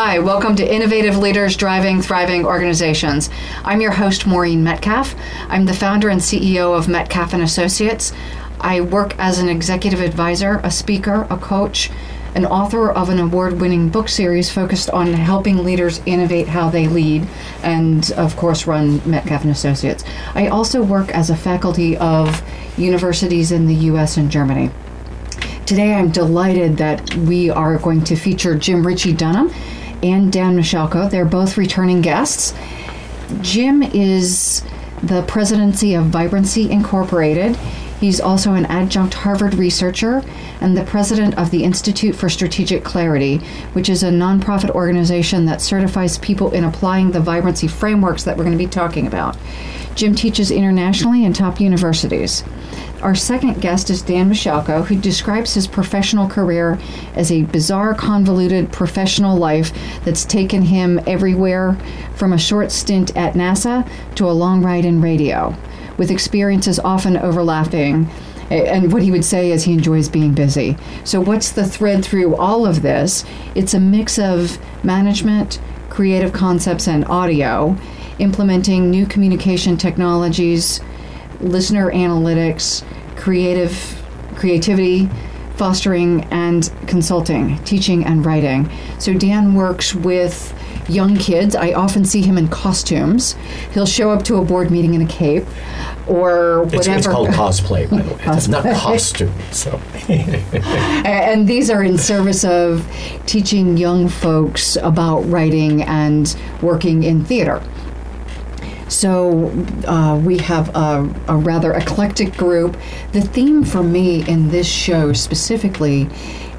Hi, welcome to Innovative Leaders Driving Thriving Organizations. I'm your host Maureen Metcalf. I'm the founder and CEO of Metcalf and Associates. I work as an executive advisor, a speaker, a coach, an author of an award-winning book series focused on helping leaders innovate how they lead and of course run Metcalf and Associates. I also work as a faculty of universities in the US and Germany. Today I'm delighted that we are going to feature Jim Ritchie Dunham and Dan Mushalko. They're both returning guests. Jim is the presidency of Vibrancy Incorporated. He's also an adjunct Harvard researcher and the president of the Institute for Strategic Clarity, which is a nonprofit organization that certifies people in applying the vibrancy frameworks that we're going to be talking about. Jim teaches internationally in top universities. Our second guest is Dan Mushalko, who describes his professional career as a bizarre, convoluted professional life that's taken him everywhere from a short stint at NASA to a long ride in radio, with experiences often overlapping. And what he would say is he enjoys being busy. So, what's the thread through all of this? It's a mix of management, creative concepts, and audio, implementing new communication technologies listener analytics, creative creativity, fostering and consulting, teaching and writing. So Dan works with young kids. I often see him in costumes. He'll show up to a board meeting in a cape or whatever. It's, it's called cosplay, by the way. It's not costume. So. and these are in service of teaching young folks about writing and working in theater. So uh, we have a, a, rather eclectic group. The theme for me in this show specifically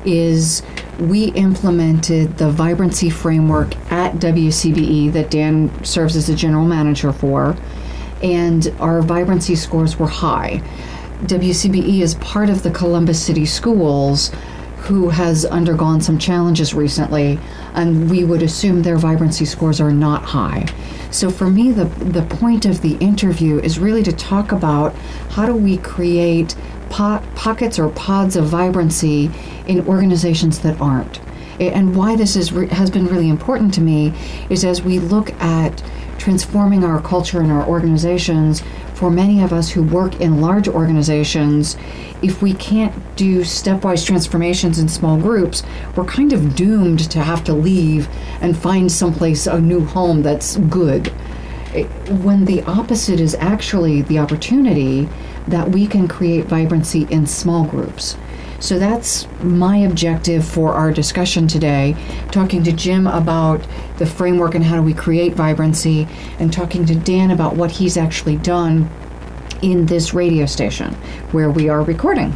is we implemented the vibrancy framework at WCBE that Dan serves as the general manager for, and our vibrancy scores were high. WCBE is part of the Columbus City Schools who has undergone some challenges recently, and we would assume their vibrancy scores are not high. So for me, the the point of the interview is really to talk about how do we create po- pockets or pods of vibrancy in organizations that aren't. And why this is re- has been really important to me is as we look at transforming our culture and our organizations, for many of us who work in large organizations, if we can't do stepwise transformations in small groups, we're kind of doomed to have to leave and find someplace, a new home that's good. Eh, when the opposite is actually the opportunity that we can create vibrancy in small groups. So that's my objective for our discussion today. Talking to Jim about the framework and how do we create vibrancy, and talking to Dan about what he's actually done in this radio station where we are recording.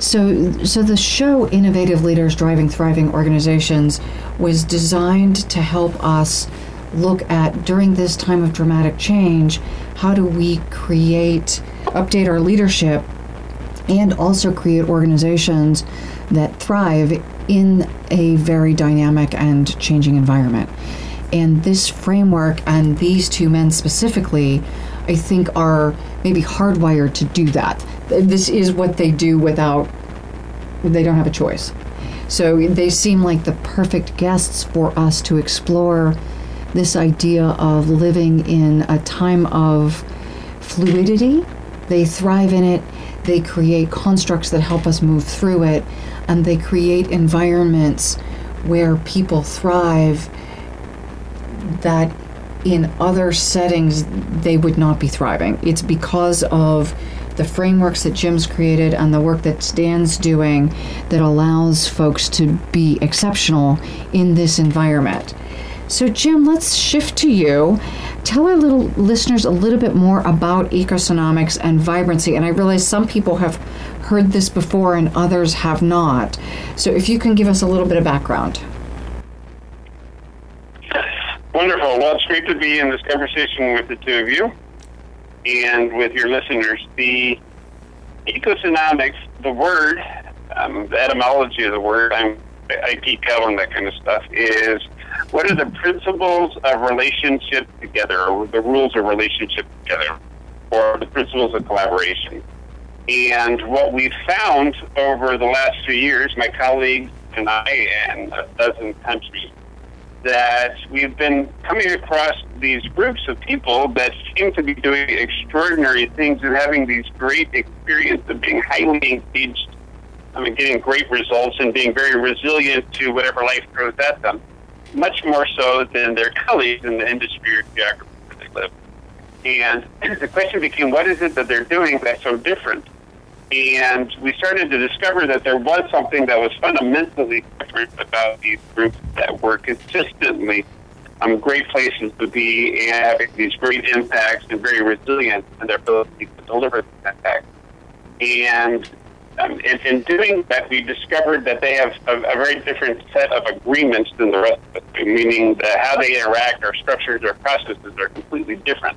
So, so the show Innovative Leaders Driving Thriving Organizations was designed to help us look at during this time of dramatic change how do we create update our leadership and also create organizations that thrive in a very dynamic and changing environment. And this framework and these two men specifically, I think, are maybe hardwired to do that. This is what they do without, they don't have a choice. So they seem like the perfect guests for us to explore this idea of living in a time of fluidity They thrive in it, they create constructs that help us move through it, and they create environments where people thrive that in other settings they would not be thriving. It's because of the frameworks that Jim's created and the work that Stan's doing that allows folks to be exceptional in this environment. So, Jim, let's shift to you. Tell our little listeners a little bit more about ecosynomics and vibrancy. And I realize some people have heard this before and others have not. So, if you can give us a little bit of background. Wonderful. Well, it's great to be in this conversation with the two of you and with your listeners. The ecosynomics, the word, um, the etymology of the word, I'm, I geek out on that kind of stuff, is what are the principles of relationship together, or the rules of relationship together, or the principles of collaboration. And what we've found over the last few years, my colleagues and I, and a dozen countries, that we've been coming across these groups of people that seem to be doing extraordinary things and having these great experiences of being highly engaged, I mean, getting great results and being very resilient to whatever life throws at them, much more so than their colleagues in the industry or geography where they live. And the question became, what is it that they're doing that's so different? And we started to discover that there was something that was fundamentally different about these groups that were consistently um, great places to be and having these great impacts and very resilient in their ability to deliver the impact. And um, in, in, doing that, we discovered that they have a, a, very different set of agreements than the rest of us, meaning that how they interact, our structures, our processes are completely different.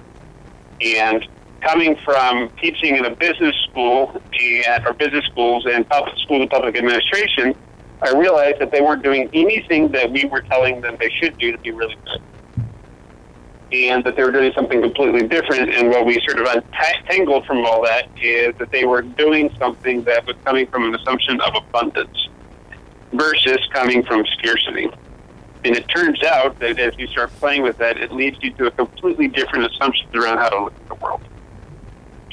And coming from teaching in a business school and or business schools and public school and public administration, I realized that they weren't doing anything that we were telling them they should do to be really good. And that they were doing something completely different. And what we sort of untangled from all that is that they were doing something that was coming from an assumption of abundance versus coming from scarcity. And it turns out that as you start playing with that, it leads you to a completely different assumption around how to look at the world.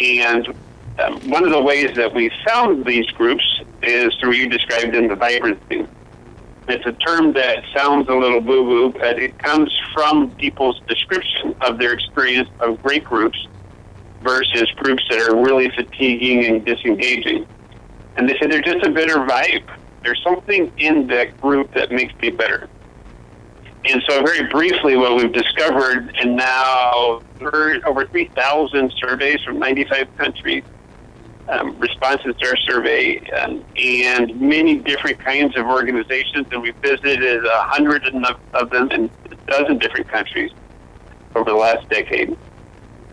And um, one of the ways that we found these groups is through you described in the vibrancy. It's a term that sounds a little boo boo, but it comes from people's description of their experience of great groups versus groups that are really fatiguing and disengaging. And they say they're just a better vibe. There's something in that group that makes me better. And so, very briefly, what we've discovered, and now over 3,000 surveys from 95 countries, um, responses to our survey, um, and many different kinds of organizations, and we visited a hundred of them in a dozen different countries over the last decade.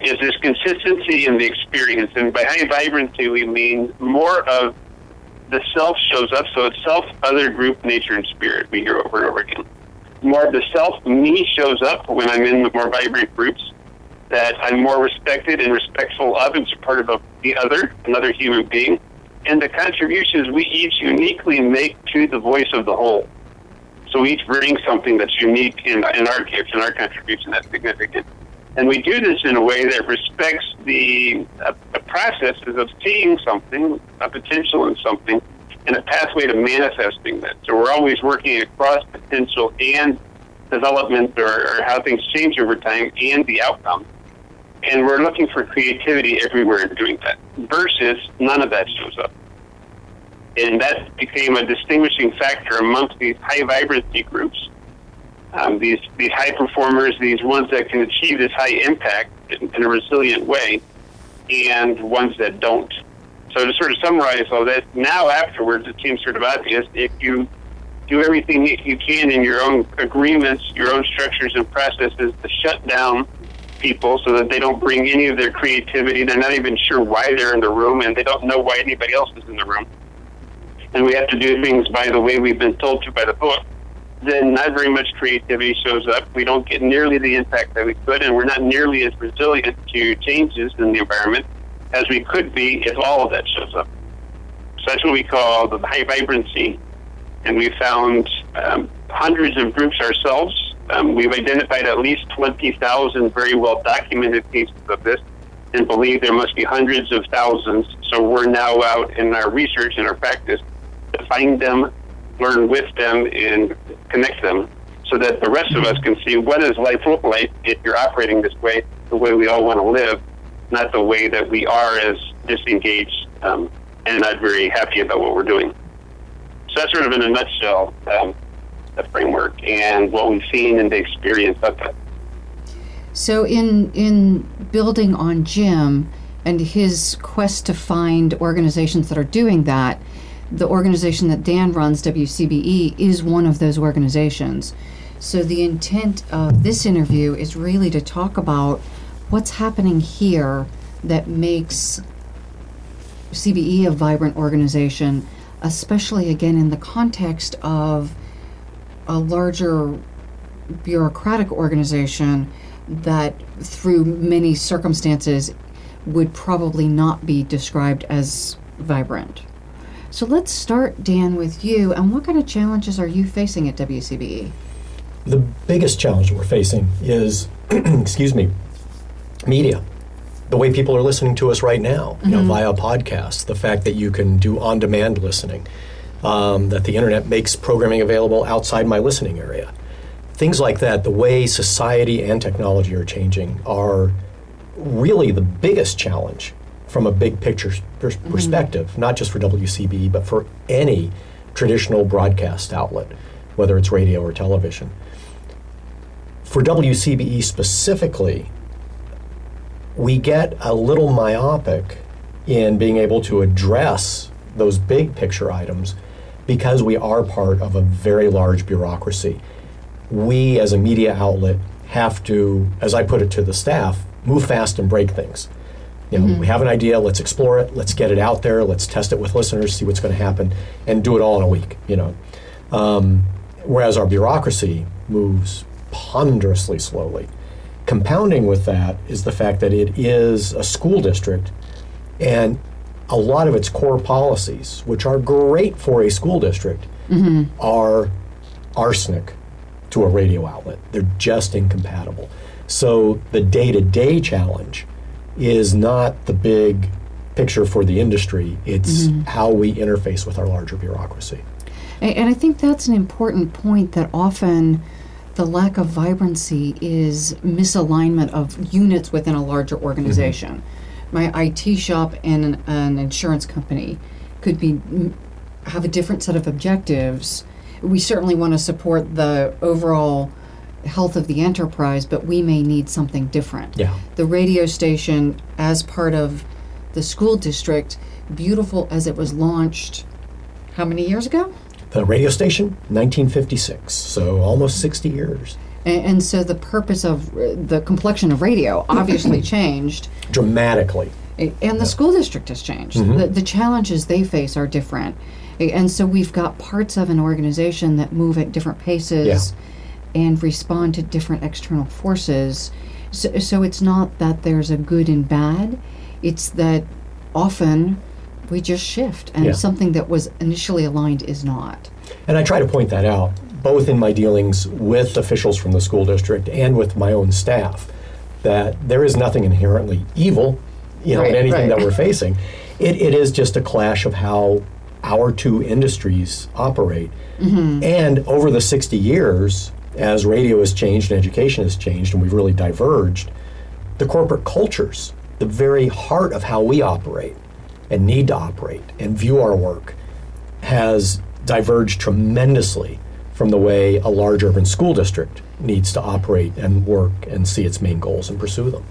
Is this consistency in the experience, and by high vibrancy we mean more of the self shows up, so it's self, other, group, nature, and spirit. We hear over and over again more of the self me shows up when I'm in the more vibrant groups. That I'm more respected and respectful of and supportive of the other, another human being, and the contributions we each uniquely make to the voice of the whole. So we each bring something that's unique in, in our case, in our contribution that's significant. And we do this in a way that respects the, uh, the processes of seeing something, a potential in something, and a pathway to manifesting that. So we're always working across potential and development or, or how things change over time and the outcome. And we're looking for creativity everywhere in doing that versus none of that shows up. And that became a distinguishing factor amongst these high vibrancy groups. Um, these these high performers, these ones that can achieve this high impact in, in a resilient way, and ones that don't. So to sort of summarize all that, now afterwards it seems sort of obvious if you do everything you can in your own agreements, your own structures and processes to shut down people so that they don't bring any of their creativity. They're not even sure why they're in the room and they don't know why anybody else is in the room. And we have to do things by the way we've been told to by the book. Then not very much creativity shows up. We don't get nearly the impact that we could, and we're not nearly as resilient to changes in the environment as we could be if all of that shows up. So that's what we call the high vibrancy. And we found um, hundreds of groups ourselves. Um, we've identified at least 20,000 very well documented cases of this. and believe there must be hundreds of thousands. So we're now out in our research and our practice to find them, learn with them, and connect them so that the rest of us can see what does life look like if you're operating this way, the way we all want to live, not the way that we are as disengaged um, and not very happy about what we're doing. So that's sort of in a nutshell um, the framework and what we've seen and the experience of it. So in in building on Jim and his quest to find organizations that are doing that, the organization that Dan runs, WCBE, is one of those organizations. So the intent of this interview is really to talk about what's happening here that makes CBE a vibrant organization, especially again in the context of a larger bureaucratic organization that through many circumstances would probably not be described as vibrant. So let's start, Dan, with you. And what kind of challenges are you facing at WCBE? The biggest challenge we're facing is, excuse me, media. The way people are listening to us right now, you know, mm-hmm. via podcasts, the fact that you can do on demand listening, um, that the internet makes programming available outside my listening area. Things like that, the way society and technology are changing, are really the biggest challenge from a big picture pers- perspective, not just for WCBE, but for any traditional broadcast outlet, whether it's radio or television. For WCBE specifically, we get a little myopic in being able to address those big picture items because we are part of a very large bureaucracy. We, as a media outlet, have to, as I put it to the staff, move fast and break things. You know, we have an idea, let's explore it, let's get it out there, let's test it with listeners, see what's going to happen, and do it all in a week. You know, um, whereas our bureaucracy moves ponderously slowly. Compounding with that is the fact that it is a school district, and a lot of its core policies, which are great for a school district, mm-hmm. are arsenic to a radio outlet. They're just incompatible. So the day to day challenge is not the big picture for the industry, it's mm-hmm. how we interface with our larger bureaucracy. And I think that's an important point that often the lack of vibrancy is misalignment of units within a larger mm-hmm. organization. My IT shop and an, an insurance company could be have a different set of objectives. We certainly want to support the overall health of the enterprise, but we may need something different. Yeah. The radio station, as part of the school district, beautiful as it was launched, how many years ago? The radio station, 1956, so almost 60 years. And, and so the purpose of the complexion of radio obviously changed, Dramatically. and the school district has changed. Mm-hmm. The, the challenges they face are different. And so we've got parts of an organization that move at different paces and respond to different external forces. So, so it's not that there's a good and bad, it's that often we just shift, and Yeah. something that was initially aligned is not. And I try to point that out, both in my dealings with officials from the school district and with my own staff, that there is nothing inherently evil, you know, in anything right. that we're facing. It, it is just a clash of how our two industries operate. Mm-hmm. And over the 60 years, as radio has changed and education has changed, and we've really diverged, the corporate cultures, the very heart of how we operate and need to operate and view our work, has diverged tremendously from the way a large urban school district needs to operate and work and see its main goals and pursue them.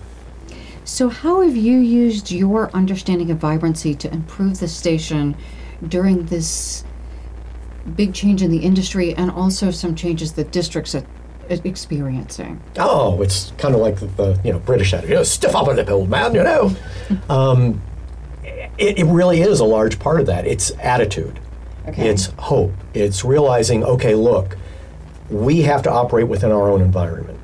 So, how have you used your understanding of vibrancy to improve the station during this big change in the industry and also some changes that districts are experiencing? Oh, it's kind of like the, the you know British attitude, you know, stiff upper lip, old man. You know, um, it, it really is a large part of that. It's attitude. Okay. It's hope. It's realizing, okay, look, we have to operate within our own environment,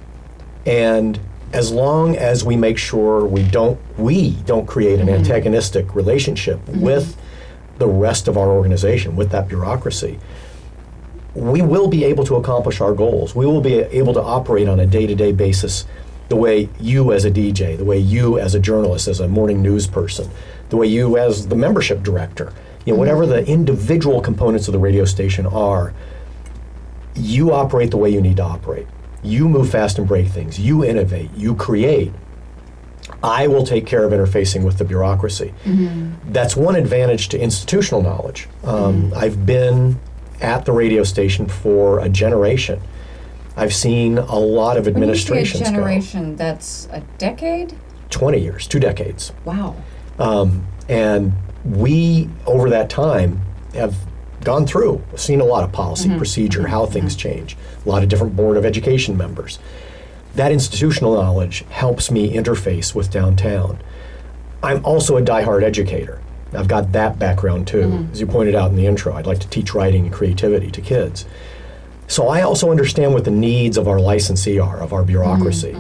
and as long as we make sure we don't we don't create an mm-hmm. antagonistic relationship mm-hmm. with the rest of our organization, with that bureaucracy, we will be able to accomplish our goals. We will be able to operate on a day to day basis the way you as a DJ, the way you as a journalist, as a morning news person, the way you as the membership director, you know, whatever the individual components of the radio station are, you operate the way you need to operate. You move fast and break things. You innovate. You create. I will take care of interfacing with the bureaucracy. That's one advantage to institutional knowledge. Um, I've been at the radio station for a generation. I've seen a lot of When you administrations go. generation, that's a decade? 20 years, two decades. Wow. Um, and we, over that time, have gone through, seen a lot of policy, mm-hmm. procedure, how mm-hmm. things change, a lot of different Board of Education members. That institutional knowledge helps me interface with downtown. I'm also a diehard educator. I've got that background too. Mm-hmm. As you pointed out in the intro, I'd like to teach writing and creativity to kids. So I also understand what the needs of our licensee are, of our bureaucracy.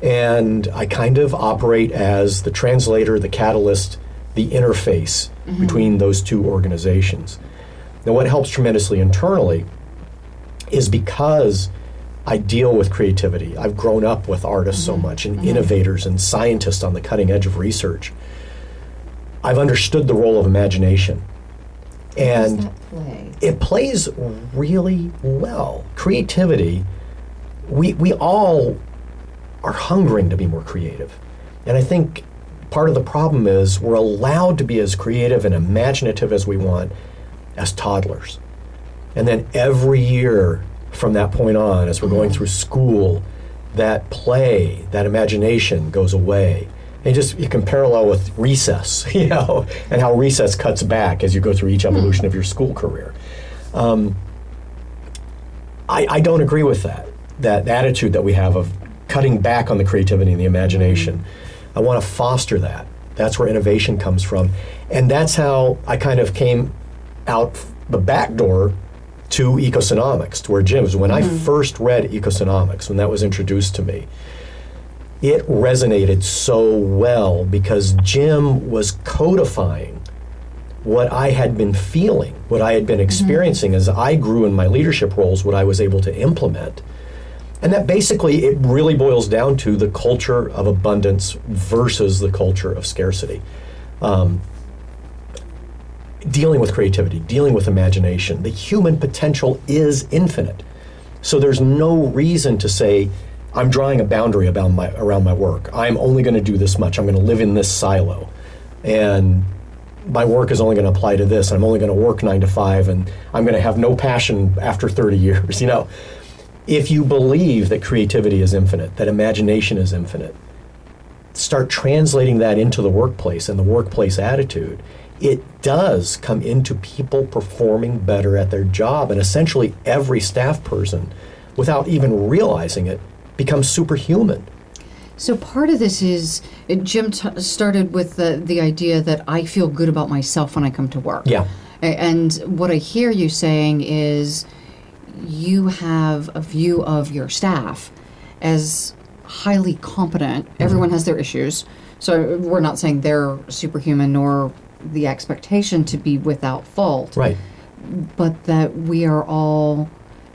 And I kind of operate as the translator, the catalyst, the interface mm-hmm. between those two organizations. Now, what helps tremendously internally is because I deal with creativity. I've grown up with artists so mm-hmm. much and mm-hmm. innovators and scientists on the cutting edge of research. I've understood the role of imagination. And How does that play? it plays really well. Creativity, we, we all are hungering to be more creative. And I think part of the problem is we're allowed to be as creative and imaginative as we want as toddlers. And then every year from that point on, as we're going mm-hmm. through school, that play, that imagination goes away. And just you can parallel with recess, you know, and how recess cuts back as you go through each hmm. evolution of your school career. Um, I, I don't agree with that, that attitude that we have of cutting back on the creativity and the mm-hmm. imagination. I want to foster that. That's where innovation comes from. And that's how I kind of came out the back door to ecosynomics, to where Jim was. When I mm-hmm. first read ecosynomics, when that was introduced to me, it resonated so well because Jim was codifying what I had been feeling, what I had been mm-hmm. experiencing as I grew in my leadership roles, what I was able to implement. And that basically, it really boils down to the culture of abundance versus the culture of scarcity. Um, dealing with creativity, dealing with imagination, the human potential is infinite. So there's no reason to say, I'm drawing a boundary about my, around my work. I'm only going to do this much. I'm going to live in this silo. And my work is only going to apply to this. I'm only going to work nine to five, and I'm going to have no passion after 30 years. You know, if you believe that creativity is infinite, that imagination is infinite, start translating that into the workplace and the workplace attitude, it does come into people performing better at their job. And essentially, every staff person, without even realizing it, becomes superhuman. So part of this is Jim t- started with the the idea that I feel good about myself when I come to work. Yeah. And what I hear you saying is you have a view of your staff as highly competent. Mm-hmm. Everyone has their issues. So we're not saying they're superhuman nor the expectation to be without fault Right. but that we are all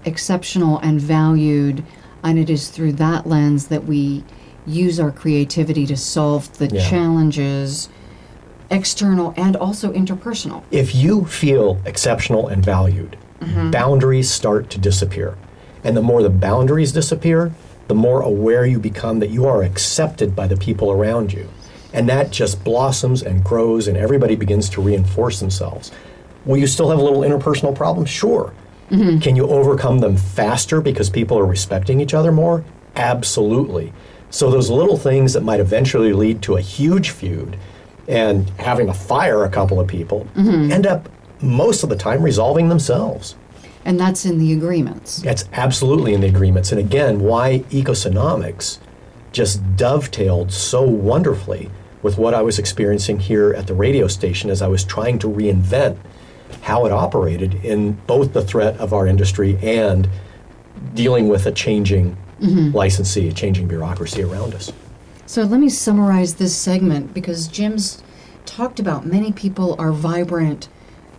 exceptional and valued, and it is through that lens that we use our creativity to solve the Yeah. challenges, external and also interpersonal. If you feel exceptional and valued, Mm-hmm. boundaries start to disappear. And the more the boundaries disappear, the more aware you become that you are accepted by the people around you. And that just blossoms and grows, and everybody begins to reinforce themselves. Will you still have a little interpersonal problems? Sure. Mm-hmm. Can you overcome them faster because people are respecting each other more? Absolutely. So, those little things that might eventually lead to a huge feud and having to fire a couple of people mm-hmm. end up most of the time resolving themselves. And that's in the agreements. That's absolutely in the agreements. And again, why ecosynomics just dovetailed so wonderfully with what I was experiencing here at the radio station as I was trying to reinvent how it operated in both the threat of our industry and dealing with a changing mm-hmm. licensee, a changing bureaucracy around us. So let me summarize this segment because Jim's talked about many people are vibrant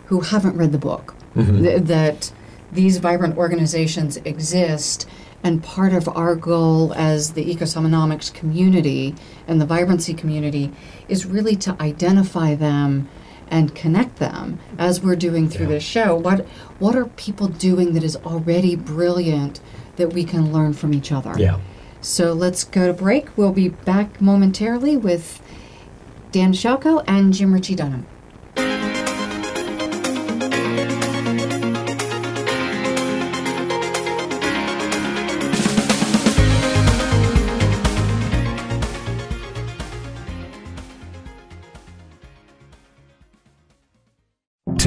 who haven't read the book. Mm-hmm. Th- that these vibrant organizations exist And part of our goal as the ecosomonomics community and the vibrancy community is really to identify them and connect them as we're doing through Yeah. this show. What what are people doing that is already brilliant that we can learn from each other? Yeah. So let's go to break. We'll be back momentarily with Dan Shalko and Jim Ritchie Dunham.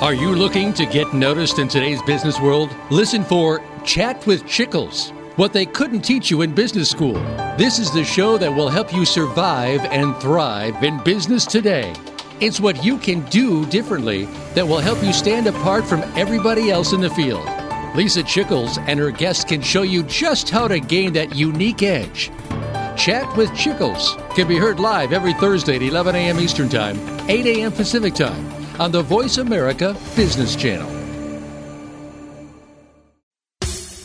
Are you looking to get noticed in today's business world? Listen for Chat with Chickles. What they couldn't teach you in business school. This is the show that will help you survive and thrive in business today. It's what you can do differently that will help you stand apart from everybody else in the field. Lisa Chickles and her guests can show you just how to gain that unique edge. Chat with Chickles can be heard live every Thursday at 11 a.m. Eastern Time, 8 a.m. Pacific Time on the Voice America Business Channel.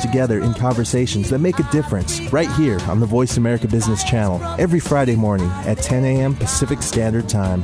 together in conversations that make a difference right here on the Voice America Business Channel every Friday morning at 10 a.m. Pacific Standard Time.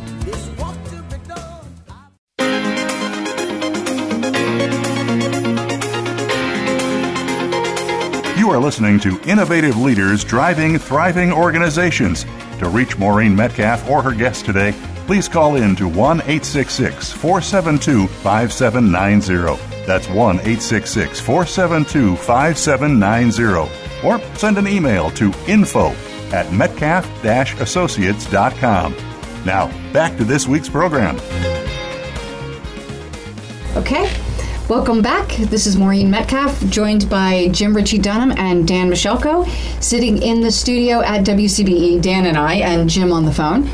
You are listening to Innovative Leaders Driving Thriving Organizations. To reach Maureen Metcalf or her guest today, please call in to 1 866 472 5790. That's 1 866 472 5790. Or send an email to info at metcalf associates.com. Now, back to this week's program. Okay, welcome back. This is Maureen Metcalf, joined by Jim Ritchie Dunham and Dan Mushalko, sitting in the studio at WCBE, Dan and I, and Jim on the phone.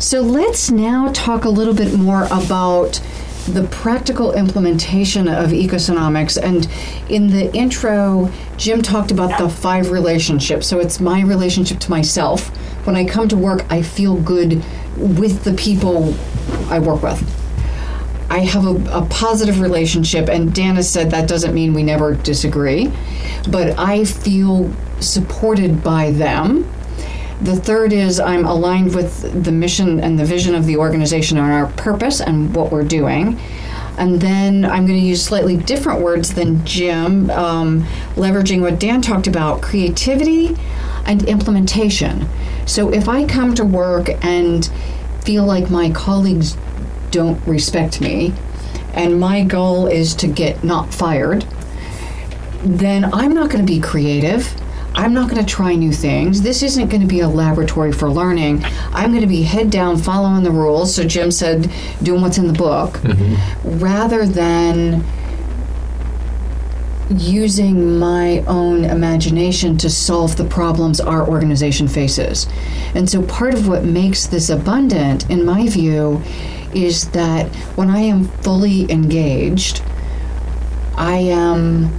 So let's now talk a little bit more about the practical implementation of economics. And in the intro, Jim talked about the five relationships. So it's my relationship to myself. When I come to work, I feel good with the people I work with. I have a, a positive relationship, and Dana said that doesn't mean we never disagree, but I feel supported by them. The third is I'm aligned with the mission and the vision of the organization and our purpose and what we're doing. And then I'm going to use slightly different words than Jim, um, leveraging what Dan talked about creativity and implementation. So if I come to work and feel like my colleagues don't respect me, and my goal is to get not fired, then I'm not going to be creative. I'm not going to try new things. This isn't going to be a laboratory for learning. I'm going to be head down following the rules. So Jim said, doing what's in the book, mm-hmm. rather than using my own imagination to solve the problems our organization faces. And so part of what makes this abundant, in my view, is that when I am fully engaged, I am,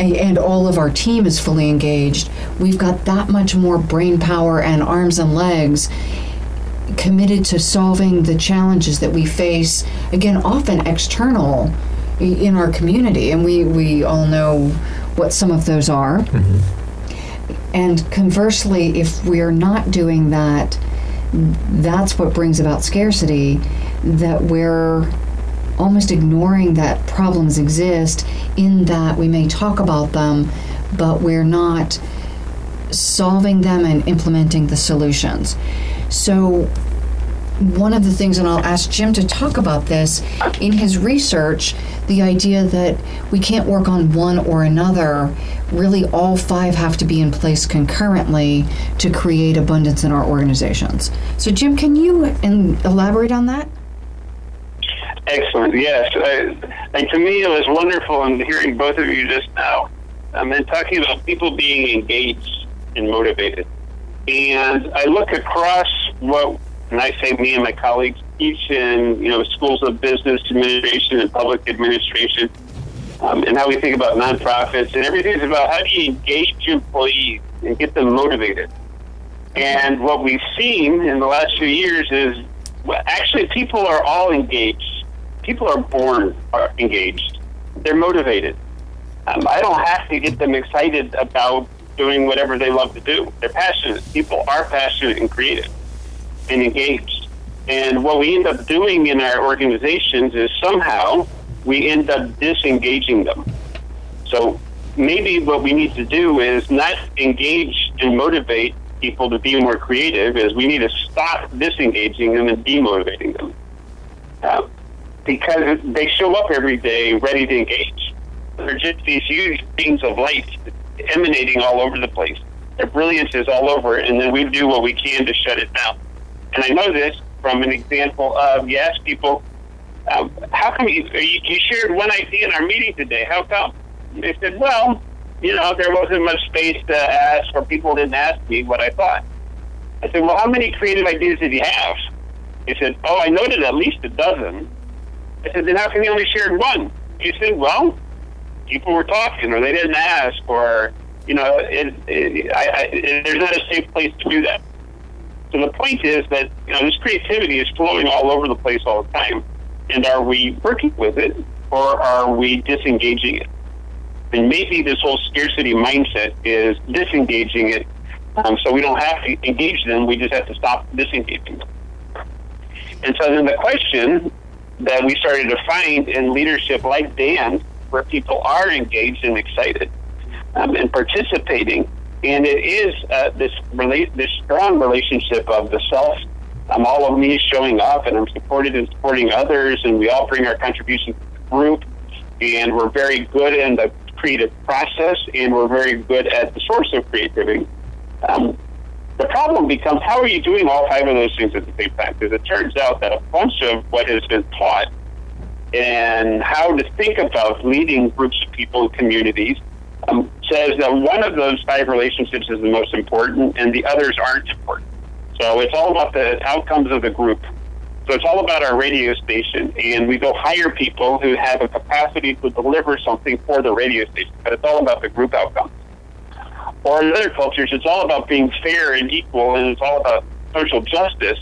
and all of our team is fully engaged, we've got that much more brain power and arms and legs committed to solving the challenges that we face, again, often external in our community. And we, we all know what some of those are. Mm-hmm. And conversely, if we're not doing that, that's what brings about scarcity. that we're almost ignoring that problems exist in that we may talk about them, but we're not solving them and implementing the solutions. So, one of the things, and I'll ask Jim to talk about this, in his research, the idea that we can't work on one or another, really all five have to be in place concurrently to create abundance in our organizations. So, Jim, can you elaborate on that? Excellent. Yes. and to me, it was wonderful in hearing both of you just now I mean, talking about people being engaged and motivated. And I look across what, and I say me and my colleagues teach in, you know, schools of business administration and public administration, um, and how we think about nonprofits, and everything's about how do you engage employees and get them motivated. And what we've seen in the last few years is well, actually people are all engaged. People are born are engaged. They're motivated. Um, I don't have to get them excited about doing whatever they love to do. They're passionate. People are passionate and creative and engaged. And what we end up doing in our organizations is somehow we end up disengaging them. So maybe what we need to do is not engage and motivate people to be more creative is we need to stop disengaging them and demotivating them. Uh, because they show up every day ready to engage. They're just these huge beams of light emanating all over the place. Their brilliance is all over and then we do what we can to shut it down. And I know this from an example of you ask people, um, how come you, you shared one idea in our meeting today? How come? They said, well, you know, there wasn't much space to ask, or people didn't ask me what I thought. I said, well, how many creative ideas did you have? He said, oh, I noted at least a dozen. I said, then how come you only shared one? He said, well, people were talking or they didn't ask or you know it, it, I, I, it, there's not a safe place to do that. So the point is that you know this creativity is flowing all over the place all the time. And are we working with it or are we disengaging it? And maybe this whole scarcity mindset is disengaging it um, so we don't have to engage them we just have to stop disengaging them. And so then the question that we started to find in leadership like Dan where people are engaged and excited um, and participating. And it is uh, this rela- this strong relationship of the self. Um, all of me showing up, and I'm supported and supporting others, and we all bring our contribution to the group. And we're very good in the creative process, and we're very good at the source of creativity. Um, the problem becomes how are you doing all five of those things at the same time? Because it turns out that a bunch of what has been taught and how to think about leading groups of people and communities um, says that one of those five relationships is the most important and the others aren't important. So it's all about the outcomes of the group. So it's all about our radio station, and we go hire people who have a capacity to deliver something for the radio station, but it's all about the group outcomes. Or in other cultures, it's all about being fair and equal, and it's all about social justice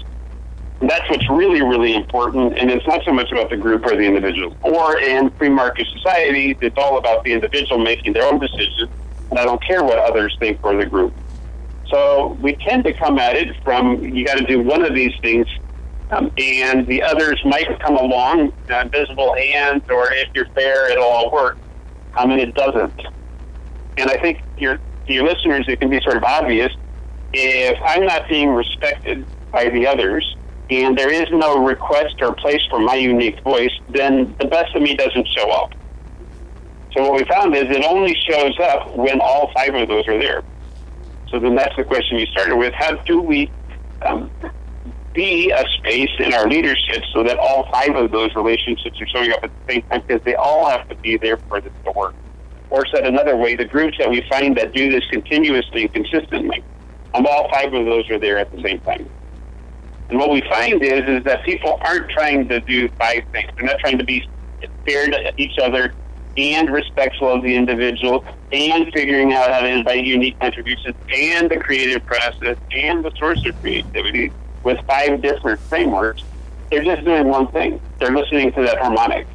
that's what's really, really important. And it's not so much about the group or the individual. Or in free market society, it's all about the individual making their own decisions. And I don't care what others think for the group. So we tend to come at it from you got to do one of these things, um, and the others might come along, uh, invisible hands, or if you're fair, it'll all work. I mean, it doesn't. And I think your to your listeners, it can be sort of obvious if I'm not being respected by the others, and there is no request or place for my unique voice, then the best of me doesn't show up. So what we found is it only shows up when all five of those are there. So then that's the question you started with. How do we um, be a space in our leadership so that all five of those relationships are showing up at the same time because they all have to be there for this to work. Or said another way, the groups that we find that do this continuously and consistently, um, all five of those are there at the same time. And what we find is is that people aren't trying to do five things. They're not trying to be fair to each other and respectful of the individual and figuring out how to invite unique contributions and the creative process and the source of creativity with five different frameworks. They're just doing one thing. They're listening to that harmonic.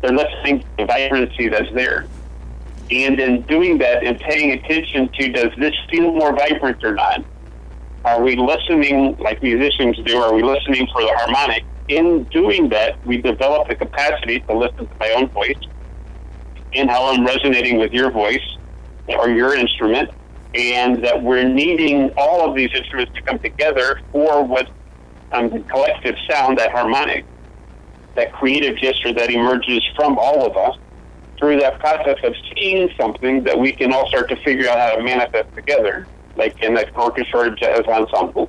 They're listening to the vibrancy that's there. And in doing that and paying attention to does this feel more vibrant or not? Are we listening like musicians do? Are we listening for the harmonic? in doing that, we develop the capacity to listen to my own voice and how I'm resonating with your voice or your instrument, and that we're needing all of these instruments to come together for what um, the collective sound, that harmonic, that creative gesture that emerges from all of us through that process of seeing something that we can all start to figure out how to manifest together, like in that orchestra or jazz ensemble.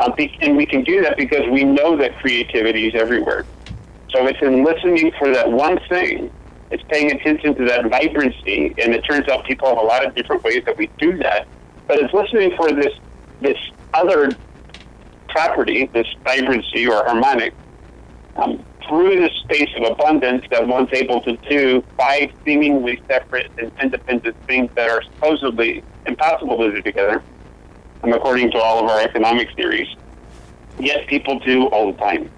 Um, and we can do that because we know that creativity is everywhere. So it's in listening for that one thing. It's paying attention to that vibrancy, and it turns out people have a lot of different ways that we do that. But it's listening for this this other property, this vibrancy or harmonic, um, through the space of abundance that one's able to do five seemingly separate and independent things that are supposedly impossible to do together, and according to all of our economic theories, yet people do all the time.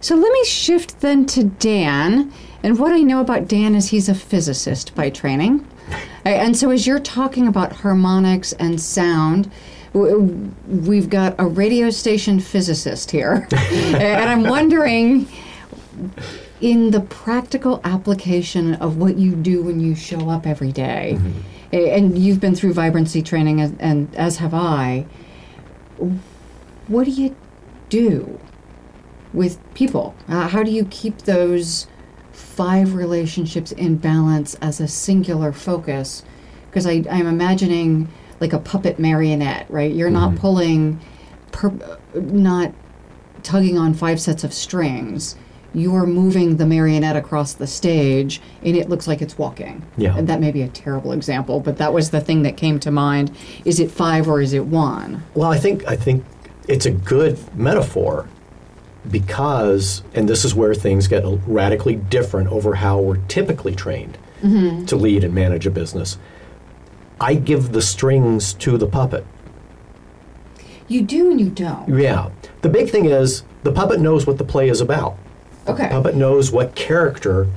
So let me shift then to Dan. And what I know about Dan is he's a physicist by training. And so as you're talking about harmonics and sound, we've got a radio station physicist here. and I'm wondering in the practical application of what you do when you show up every day, mm-hmm. and you've been through vibrancy training, and, and as have I, what do you do with people? Uh, how do you keep those five relationships in balance as a singular focus? Because I'm imagining like a puppet marionette, right? You're mm-hmm. not pulling, per, not tugging on five sets of strings you're moving the marionette across the stage and it looks like it's walking. Yeah. And that may be a terrible example, but that was the thing that came to mind. Is it five or is it one? Well, I think I think it's a good metaphor because and this is where things get radically different over how we're typically trained mm-hmm. to lead and manage a business. I give the strings to the puppet. You do and you don't. Yeah. The big thing is the puppet knows what the play is about. Okay. Puppet knows what character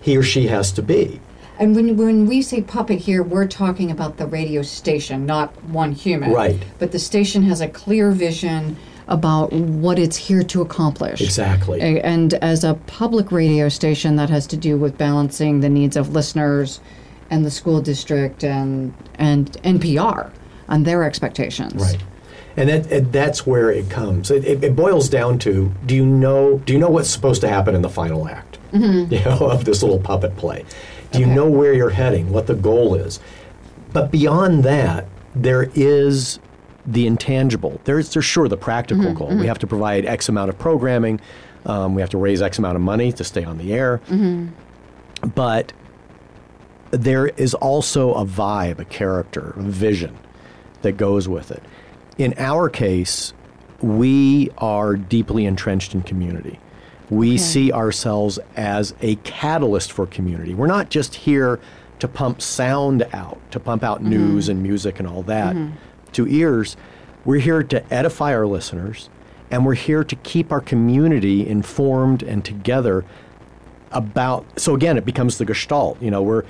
he or she has to be. And when, when we say puppet here, we're talking about the radio station, not one human. Right. But the station has a clear vision about what it's here to accomplish. Exactly. And as a public radio station, that has to do with balancing the needs of listeners and the school district and, and NPR and their expectations. Right and that and that's where it comes. It, it, it, boils down to: Do you know? Do you know what's supposed to happen in the final act? Mm-hmm. You know, of this little puppet play. Do okay. you know where you're heading? What the goal is? But beyond that, there is the intangible. There's, there's sure the practical mm-hmm, goal. Mm-hmm. We have to provide X amount of programming. Um, we have to raise X amount of money to stay on the air. Mm-hmm. But there is also a vibe, a character, a vision that goes with it in our case, we are deeply entrenched in community. We okay. see ourselves as a catalyst for community. We're not just here to pump sound out, to pump out mm-hmm. news and music and all that mm-hmm. to ears. We're here to edify our listeners, and we're here to keep our community informed and together about. So again, it becomes the gestalt. You know, we're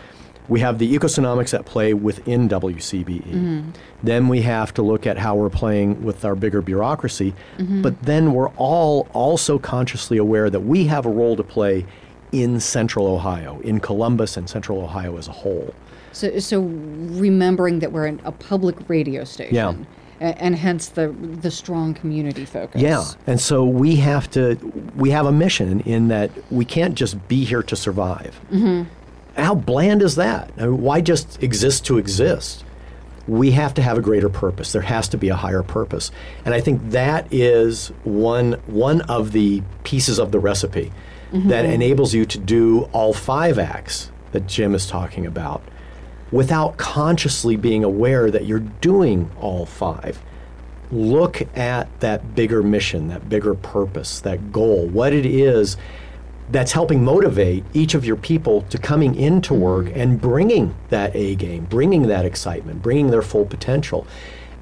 we have the economics at play within WCBE. Mm-hmm. Then we have to look at how we're playing with our bigger bureaucracy. Mm-hmm. But then we're all also consciously aware that we have a role to play in central Ohio, in Columbus and central Ohio as a whole. So, so remembering that we're a public radio station. Yeah. And, hence the the strong community focus. Yeah, and so we have to we have a mission in that we can't just be here to survive. Mm-hmm how bland is that? I mean, why just exist to exist? We have to have a greater purpose. There has to be a higher purpose. And I think that is one, one of the pieces of the recipe mm-hmm. that enables you to do all five acts that Jim is talking about without consciously being aware that you're doing all five. Look at that bigger mission, that bigger purpose, that goal, what it is that's helping motivate each of your people to coming into work mm-hmm. and bringing that A game, bringing that excitement, bringing their full potential.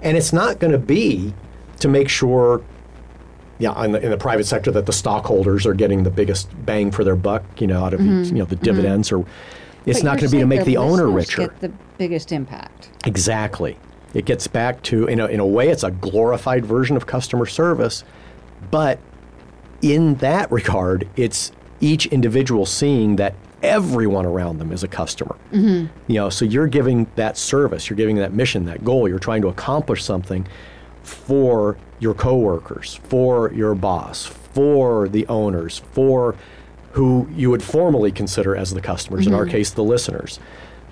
And it's not going to be to make sure, yeah, in the, in the, private sector that the stockholders are getting the biggest bang for their buck, you know, out of mm-hmm. you know the dividends, mm-hmm. or it's but not going to be to make the owner richer. Get the biggest impact. Exactly. It gets back to, in a, in a way, it's a glorified version of customer service, but in that regard, it's each individual seeing that everyone around them is a customer. You know, so you're giving that service, you're giving that mission, that goal, you're trying to accomplish something for your coworkers, for your boss, for the owners, for who you would formally consider as the customers, in our case, the listeners.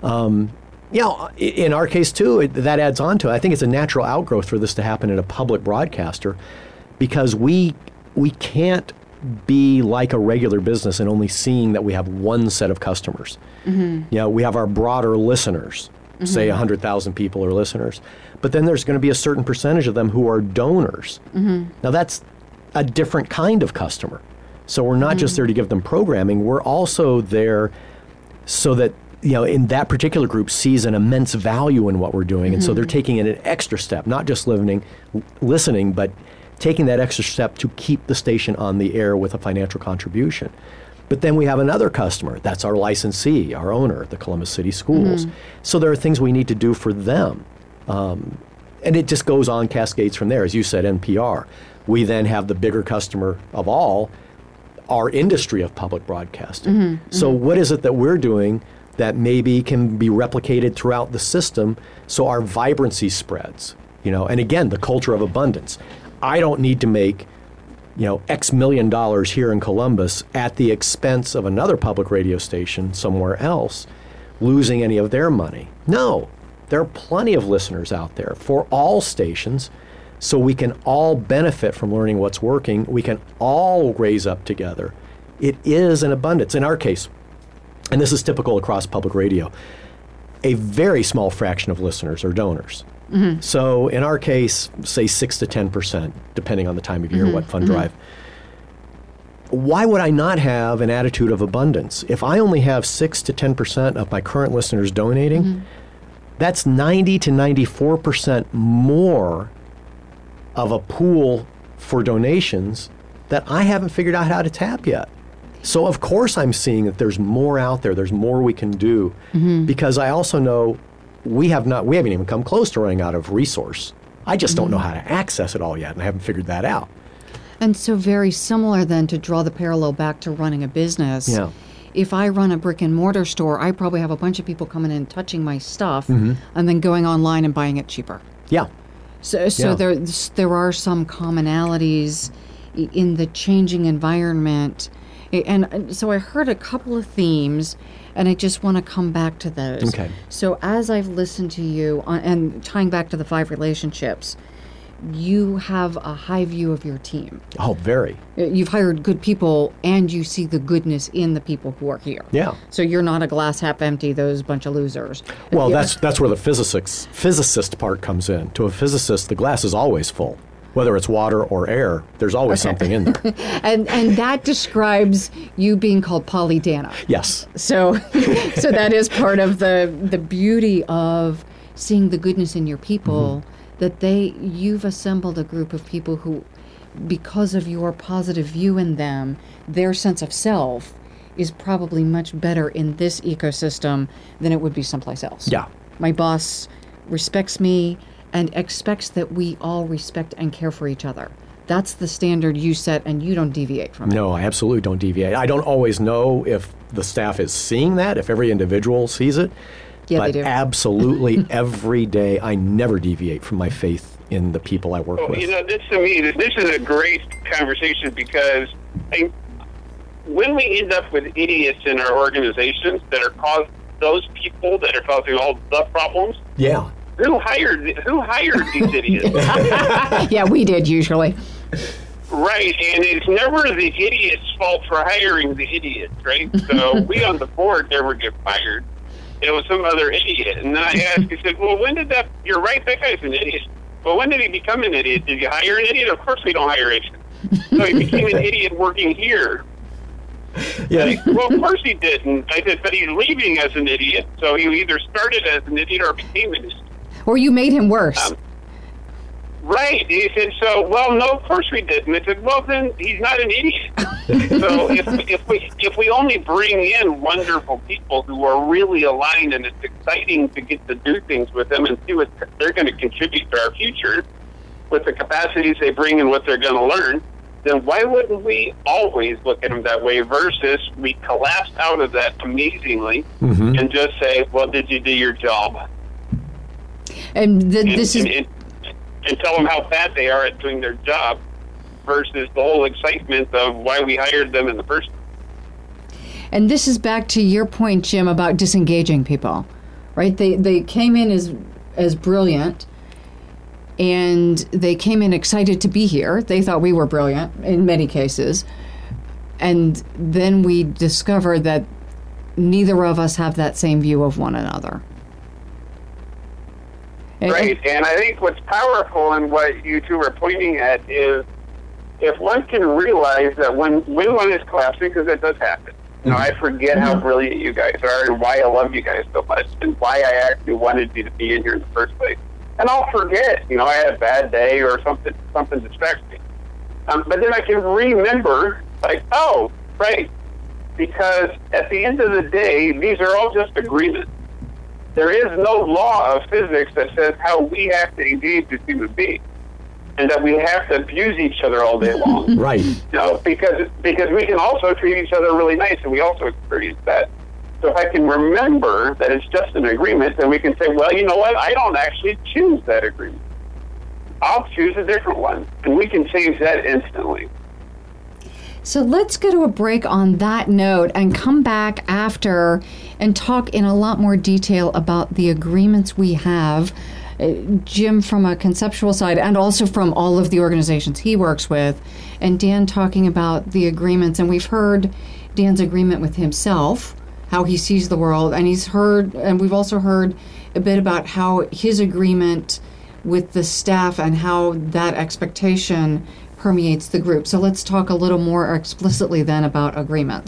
Um, you know, in our case too, it, that adds on to it. I think it's a natural outgrowth for this to happen in a public broadcaster because we we can't be like a regular business and only seeing that we have one set of customers. Mm-hmm. You know, we have our broader listeners, mm-hmm. say 100,000 people are listeners, but then there's going to be a certain percentage of them who are donors. Mm-hmm. Now, that's a different kind of customer. So we're not just mm. there to give them programming, we're also there so that you know in that particular group sees an immense value in what we're doing and so they're taking it an extra step not just listening listening but taking that extra step to keep the station on the air with a financial contribution. But then we have another customer that's our licensee our owner the columbus city schools. Mm-hmm. So there are things we need to do for them. Um, and it just goes on cascades from there. As you said npr we then have the bigger customer of all our industry of public broadcasting. Mm-hmm, so, mm-hmm. what is it that we're doing that maybe can be replicated throughout the system so our vibrancy spreads? You know, and again, the culture of abundance. I don't need to make you know X million dollars here in Columbus at the expense of another public radio station somewhere else, losing any of their money. No, there are plenty of listeners out there for all stations so we can all benefit from learning what's working. We can all raise up together. It is an abundance. In our case, and this is typical across public radio, a very small fraction of listeners are donors. Mm-hmm. So in our case, say 6 to 10%, depending on the time of year, what fund mm-hmm. drive. Why would I not have an attitude of abundance? If I only have 6 to 10% of my current listeners donating, mm-hmm. that's 90 to 94% more of a pool for donations that I haven't figured out how to tap yet. So of course I'm seeing that there's more out there. There's more we can do because I also know we have not we haven't even come close to running out of resource. I just don't know how to access it all yet and I haven't figured that out. And so, very similar then to draw the parallel back to running a business. Yeah. If I run a brick and mortar store, I probably have a bunch of people coming in touching my stuff Mm-hmm. and then going online and buying it cheaper. Yeah. So, so Yeah. there there are some commonalities in the changing environment, and so I heard a couple of themes, and I just want to come back to those. Okay. So as I've listened to you, on, and tying back to the five relationships, you have a high view of your team. Oh, very. You've hired good people, and you see the goodness in the people who are here. Yeah. So you're not a glass half empty, those bunch of losers. Well, Yeah. that's that's where the physics physicist part comes in. To a physicist, the glass is always full. Whether it's water or air, there's always something in there. and and that describes you being called Polydana. yes. So, so that is part of the the beauty of seeing the goodness in your people. Mm-hmm. That they you've assembled a group of people who, because of your positive view in them, their sense of self is probably much better in this ecosystem than it would be someplace else. Yeah. My boss respects me and expects that we all respect and care for each other. That's the standard you set, and you don't deviate from it. No, I absolutely don't deviate. I don't always know if the staff is seeing that, if every individual sees it. Yeah, but they do. absolutely every day, I never deviate from my faith in the people I work Well, with. you know, this to me, this is a great conversation because I, when we end up with idiots in our organizations that are cause those people that are causing all the problems, yeah. Who hired who hired these idiots? yeah, we did usually. Right, and it's never the idiot's fault for hiring the idiots, right? So we on the board never get fired. It was some other idiot. And then I asked, he said, Well, when did that, you're right, that guy's an idiot. Well, when did he become an idiot? Did you hire an idiot? Of course we don't hire idiots. So he became an idiot working here. Yeah. Well, of course he didn't. I said, But he's leaving as an idiot. So he either started as an idiot or became an idiot. Or you made him worse. Um, Right. He said, so, well, no, of course we didn't. I said, well, then he's not an idiot. so if, if, we, if we only bring in wonderful people who are really aligned and it's exciting to get to do things with them and see what they're going to contribute to our future with the capacities they bring and what they're going to learn, then why wouldn't we always look at them that way versus we collapse out of that amazingly Mhm. and just say, well, did you do your job? And th- And, this is and, and, and tell them how bad they are at doing their job versus the whole excitement of why we hired them in the first place. And this is back to your point, Jim, about disengaging people, right? They they came in as as brilliant, and they came in excited to be here. They thought we were brilliant in many cases, and then we discover that neither of us have that same view of one another. And- Right, and I think what's powerful in what you two are pointing at is if one can realize that when when one is collapsing, because it does happen. You know, I forget how brilliant you guys are and why I love you guys so much and why I actually wanted you to be in here in the first place. And I'll forget, you know, I had a bad day or something something distracts me. Um, but then I can remember, like, oh, right, because at the end of the day, these are all just agreements. There is no law of physics that says how we have to engage as human beings, and that we have to abuse each other all day long. Right. You know, because because we can also treat each other really nice, and we also experience that. So if I can remember that it's just an agreement, then we can say, well, you know what? I don't actually choose that agreement. I'll choose a different one, and we can change that instantly. So let's go to a break on that note and come back after and talk in a lot more detail about the agreements we have. Uh, Jim, from a conceptual side, and also from all of the organizations he works with, and Dan talking about the agreements. And we've heard Dan's agreement with himself, how he sees the world, and he's heard, and we've also heard a bit about how his agreement with the staff and how that expectation permeates the group. So let's talk a little more explicitly then about agreements.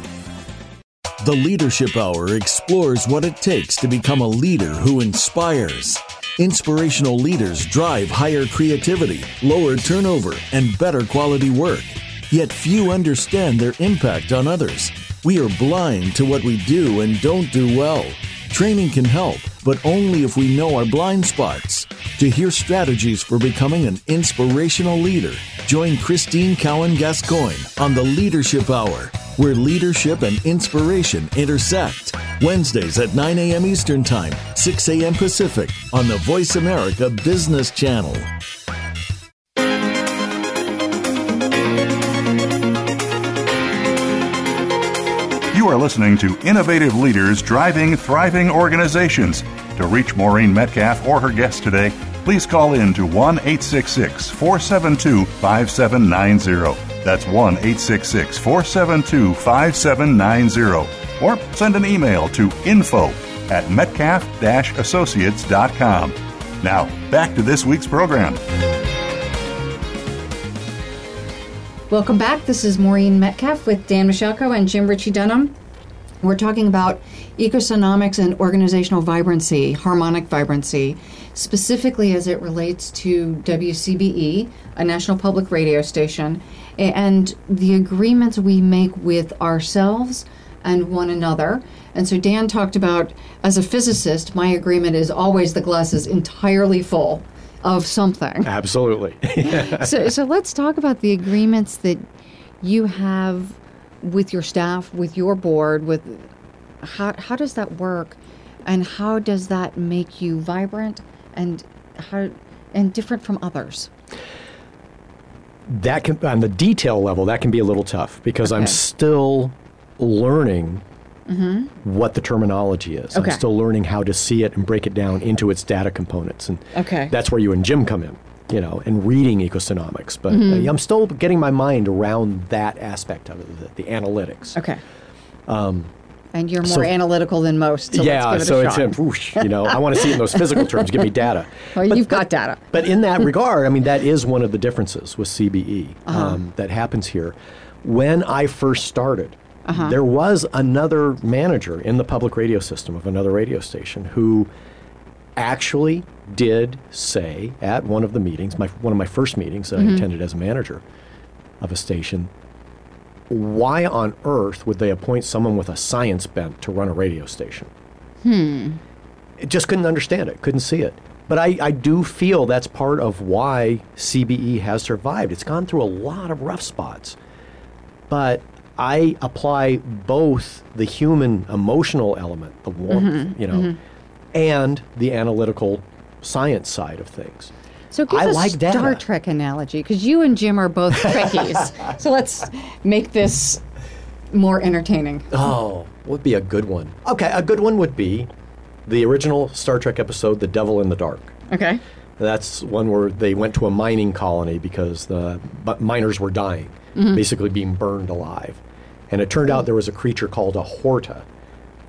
The Leadership Hour explores what it takes to become a leader who inspires. Inspirational leaders drive higher creativity, lower turnover, and better quality work. Yet few understand their impact on others. We are blind to what we do and don't do well. Training can help, but only if we know our blind spots. To hear strategies for becoming an inspirational leader, join Christine Cowan Gascoigne on the Leadership Hour, where leadership and inspiration intersect. Wednesdays at 9 a.m. Eastern Time, 6 a.m. Pacific on the Voice America Business Channel. You are listening to Innovative Leaders Driving Thriving Organizations. To reach Maureen Metcalf or her guest today, please call in to 1 866 472 5790. That's 1 866 472 5790. Or send an email to info at metcalf associates.com. Now, back to this week's program. Welcome back. This is Maureen Metcalf with Dan Mushalko and Jim Ritchie Dunham. We're talking about ecosynomics and organizational vibrancy, harmonic vibrancy, specifically as it relates to WCBE, a national public radio station, and the agreements we make with ourselves and one another. And so Dan talked about, as a physicist, my agreement is always the glass is entirely full of something. Absolutely. so, so let's talk about the agreements that you have with your staff, with your board, with how how does that work, and how does that make you vibrant and how and different from others? that can on the detail level that can be a little tough because I'm still learning mm-hmm. what the terminology is. Okay. I'm still learning how to see it and break it down into its data components, and Okay. that's where you and Jim come in. you know, and reading ecosynomics, but mm-hmm. uh, I'm still getting my mind around that aspect of it, the, the analytics. Okay. Um, and you're more so- analytical than most. So yeah, let's give it so a it's a, whoosh, you know, I want to see it in those physical terms. Give me data. Well, you've got data. But in that regard, I mean, that is one of the differences with CBE Uh-huh. um, that happens here. When I first started, Uh-huh. there was another manager in the public radio system of another radio station who actually did say at one of the meetings, my, one of my first meetings that Mm-hmm. I attended as a manager of a station, why on earth would they appoint someone with a science bent to run a radio station? Hmm. It just couldn't understand it, couldn't see it. But I, I do feel that's part of why CBE has survived. It's gone through a lot of rough spots. But I apply both the human emotional element, the warmth, you know, and the analytical science side of things. So give I a like Star data. Trek analogy because you and Jim are both Trekkies. so let's make this more entertaining. Oh, would be a good one. Okay, a good one would be the original Star Trek episode, The Devil in the Dark. Okay. That's one where they went to a mining colony because the miners were dying, mm-hmm. basically being burned alive. And it turned out there was a creature called a Horta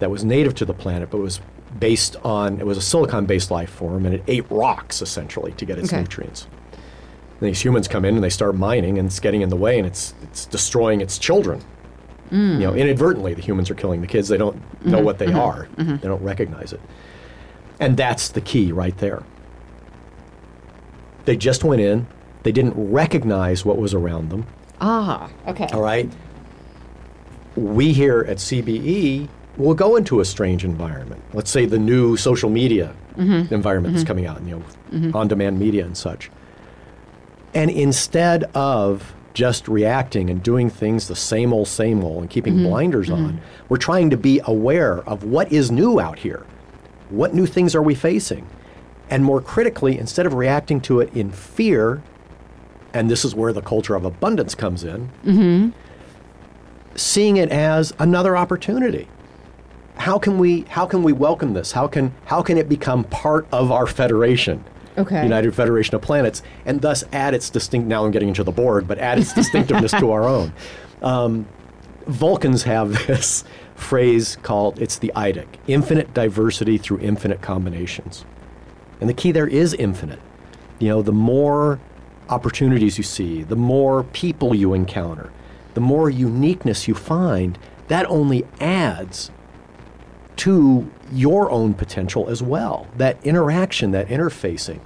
that was native to the planet, but was based on it was a silicon-based life form, and it ate rocks essentially to get its Okay. nutrients. And these humans come in and they start mining, and it's getting in the way, and it's it's destroying its children. Mm. You know, inadvertently, the humans are killing the kids. They don't know mm-hmm. what they mm-hmm. are. Mm-hmm. They don't recognize it. And that's the key right there. They just went in. They didn't recognize what was around them. Ah, okay. All right. We here at CBE will go into a strange environment. Let's say the new social media mm-hmm. environment that's mm-hmm. coming out, you know, mm-hmm. on-demand media and such. And instead of just reacting and doing things the same old, same old, and keeping blinders on, we're trying to be aware of what is new out here. What new things are we facing? And more critically, instead of reacting to it in fear, and this is where the culture of abundance comes in, seeing it as another opportunity. How can we how can we welcome this? How can how can it become part of our federation? Okay. United Federation of Planets, and thus add its distinct. Now I'm getting into the board, but add its distinctiveness to our own. Um, Vulcans have this phrase called it's the IDIC, infinite diversity through infinite combinations. And the key there is infinite. You know, the more opportunities you see, the more people you encounter, the more uniqueness you find, that only adds to your own potential as well. That interaction, that interfacing.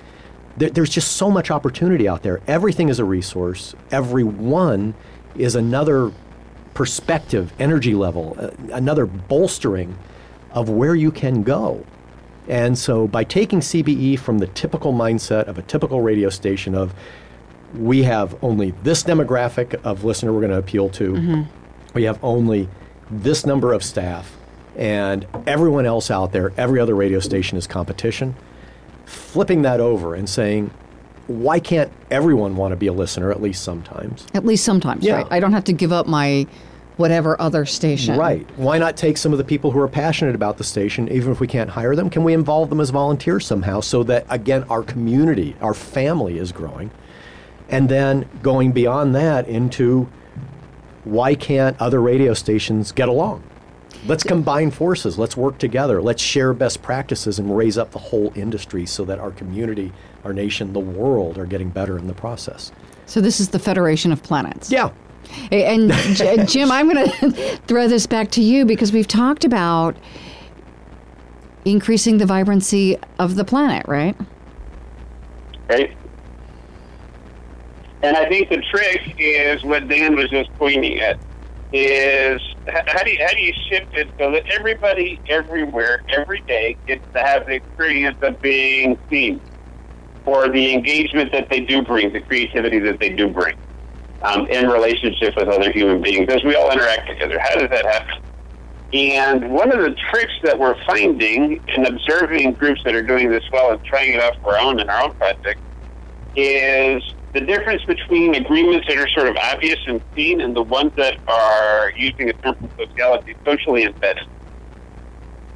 There, there's just so much opportunity out there. Everything is a resource. Every one is another perspective, energy level, uh, another bolstering of where you can go. And so by taking CBE from the typical mindset of a typical radio station of we have only this demographic of listener we're going to appeal to, we have only this number of staff, and everyone else out there, every other radio station is competition. Flipping that over and saying, why can't everyone want to be a listener at least sometimes? At least sometimes, Yeah. right? I don't have to give up my whatever other station. Right. Why not take some of the people who are passionate about the station, even if we can't hire them? Can we involve them as volunteers somehow so that, again, our community, our family is growing? And then going beyond that into why can't other radio stations get along? Let's combine forces. Let's work together. Let's share best practices and raise up the whole industry so that our community, our nation, the world are getting better in the process. So this is the Federation of Planets. Yeah. And J- Jim, I'm going to throw this back to you because we've talked about increasing the vibrancy of the planet, right? right? And I think the trick is what Dan was just pointing at is h- how do you, how do you shift it so that everybody everywhere every day gets to have the experience of being seen or the engagement that they do bring, the creativity that they do bring um, in relationship with other human beings as we all interact together. How does that happen? And one of the tricks that we're finding in observing groups that are doing this well and trying it out for our own in our own project is the difference between agreements that are sort of obvious and seen and the ones that are using a term from sociology, socially embedded.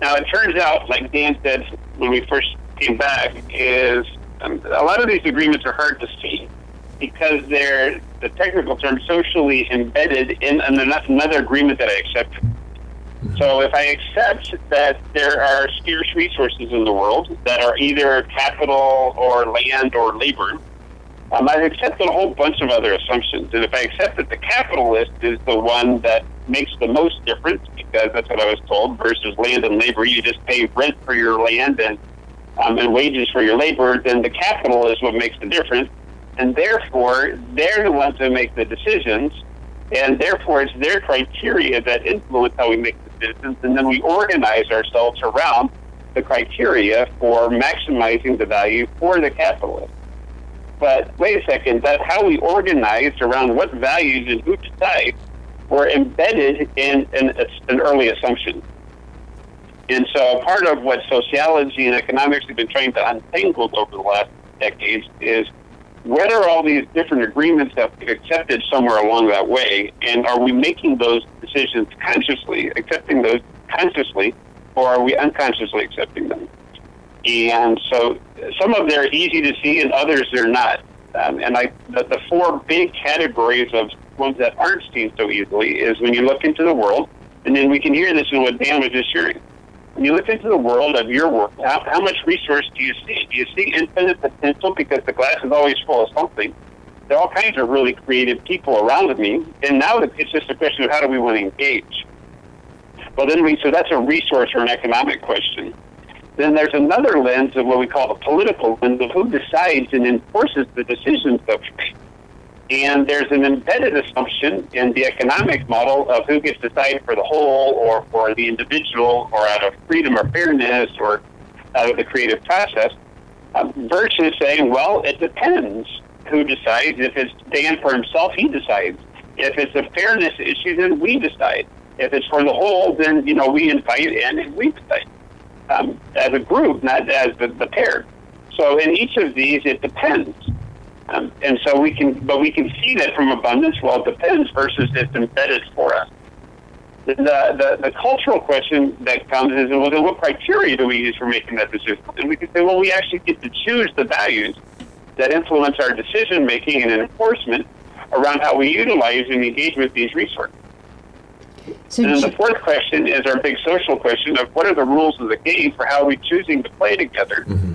Now, it turns out, like Dan said when we first came back, is Um, a lot of these agreements are hard to see because they're the technical term socially embedded in another agreement that I accept. So if I accept that there are scarce resources in the world that are either capital or land or labor, um, I've accepted a whole bunch of other assumptions. And if I accept that the capitalist is the one that makes the most difference, because that's what I was told, versus land and labor, you just pay rent for your land and um, and wages for your labor, then the capital is what makes the difference. And therefore, they're the ones that make the decisions. And therefore, it's their criteria that influence how we make decisions. And then we organize ourselves around the criteria for maximizing the value for the capitalist. But wait a second, that how we organized around what values and who decides were embedded in, in an early assumption. And so part of what sociology and economics have been trying to untangle over the last decades is what are all these different agreements that we've accepted somewhere along that way, and are we making those decisions consciously, accepting those consciously, or are we unconsciously accepting them? And so some of them are easy to see, and others they're not. Um, and I, the, the four big categories of ones that aren't seen so easily is when you look into the world, and then we can hear this in what Dan was just sharing. When you look into the world of your work, how, how much resource do you see? Do you see infinite potential because the glass is always full of something? There are all kinds of really creative people around me, and now it's just a question of how do we want to engage. Well, then we so that's a resource or an economic question. Then there's another lens of what we call the political lens of who decides and enforces the decisions that. And there's an embedded assumption in the economic model of who gets to decide for the whole or for the individual or out of freedom or fairness or out of the creative process um, versus saying, well, it depends who decides. If it's Dan for himself, he decides. If it's a fairness issue, then we decide. If it's for the whole, then, you know, we invite in and we decide um, as a group, not as the, the pair. So in each of these, it depends. Um, and so we can, but we can see that from abundance. Well, it depends versus it's embedded for us. The, the, the cultural question that comes is, well, then what criteria do we use for making that decision? And we can say, well, we actually get to choose the values that influence our decision making and enforcement around how we utilize and engage with these resources. So and then the fourth question is our big social question of what are the rules of the game for how are we choosing to play together mm-hmm.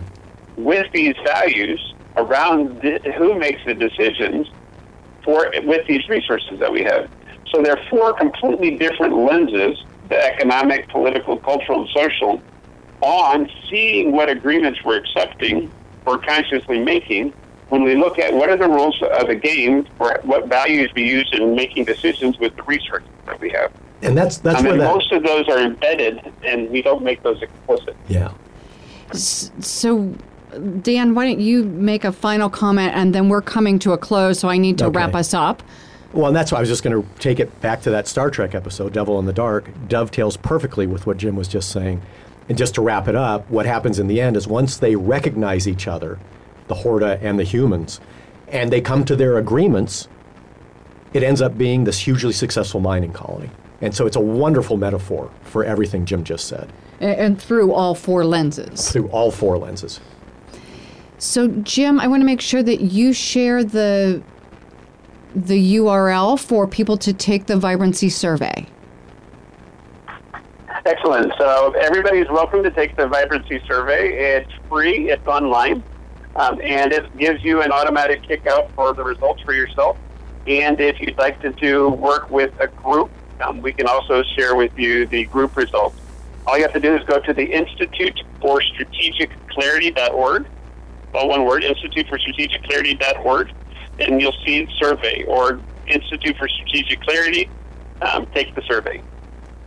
with these values around the, who makes the decisions for with these resources that we have. So there are four completely different lenses: the economic, political, cultural, and social, on seeing what agreements we're accepting or consciously making. When we look at what are the rules of the game for what values we use in making decisions with the resources that we have. And that's that's I mean, where that, most of those are embedded, and we don't make those explicit. Yeah. So Dan, why don't you make a final comment and then we're coming to a close, so I need to okay. wrap us up. Well, and that's why I was just going to take it back to that Star Trek episode, Devil in the Dark, dovetails perfectly with what Jim was just saying. And just to wrap it up, what happens in the end is once they recognize each other, the Horta and the humans, and they come to their agreements, it ends up being this hugely successful mining colony. And so it's a wonderful metaphor for everything Jim just said. And through all four lenses. Through all four lenses. So, Jim, I want to make sure that you share the the URL for people to take the vibrancy survey. Excellent. So everybody's welcome to take the vibrancy survey. It's free. It's online, um, and it gives you an automatic kickout for the results for yourself. And if you'd like to do work with a group, um, we can also share with you the group results. All you have to do is go to the Institute for Strategic Clarity.org all one word, Institute for Strategic Clarity.org, and you'll see survey or Institute for Strategic Clarity, um, take the survey.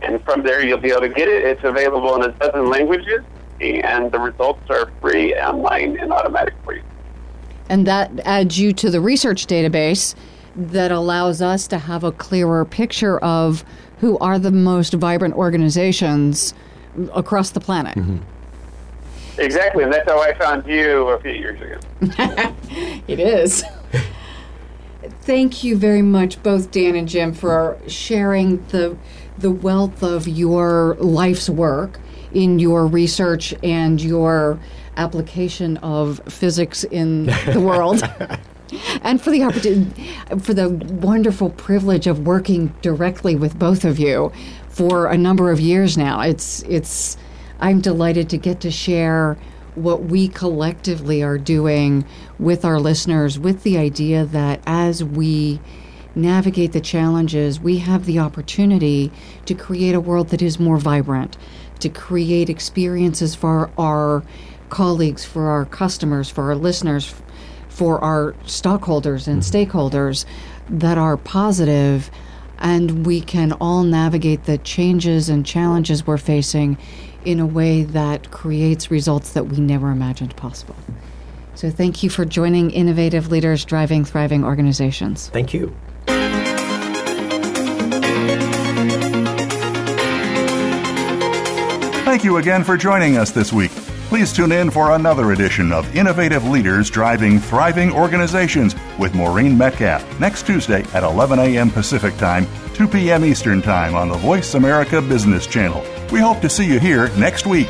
And from there, you'll be able to get it. It's available in a dozen languages, and the results are free, online, and automatic for you. And that adds you to the research database that allows us to have a clearer picture of who are the most vibrant organizations across the planet. Mm-hmm. Exactly, and that's how I found you a few years ago. it is. Thank you very much, both Dan and Jim, for sharing the the wealth of your life's work in your research and your application of physics in the world. and for the opportunity, for the wonderful privilege of working directly with both of you for a number of years now. It's it's I'm delighted to get to share what we collectively are doing with our listeners with the idea that as we navigate the challenges, we have the opportunity to create a world that is more vibrant, to create experiences for our colleagues, for our customers, for our listeners, for our stockholders and mm-hmm. stakeholders that are positive and we can all navigate the changes and challenges we're facing in a way that creates results that we never imagined possible. So, thank you for joining Innovative Leaders Driving Thriving Organizations. Thank you. Thank you again for joining us this week. Please tune in for another edition of Innovative Leaders Driving Thriving Organizations with Maureen Metcalf next Tuesday at 11 a.m. Pacific Time, 2 p.m. Eastern Time on the Voice America Business Channel. We hope to see you here next week.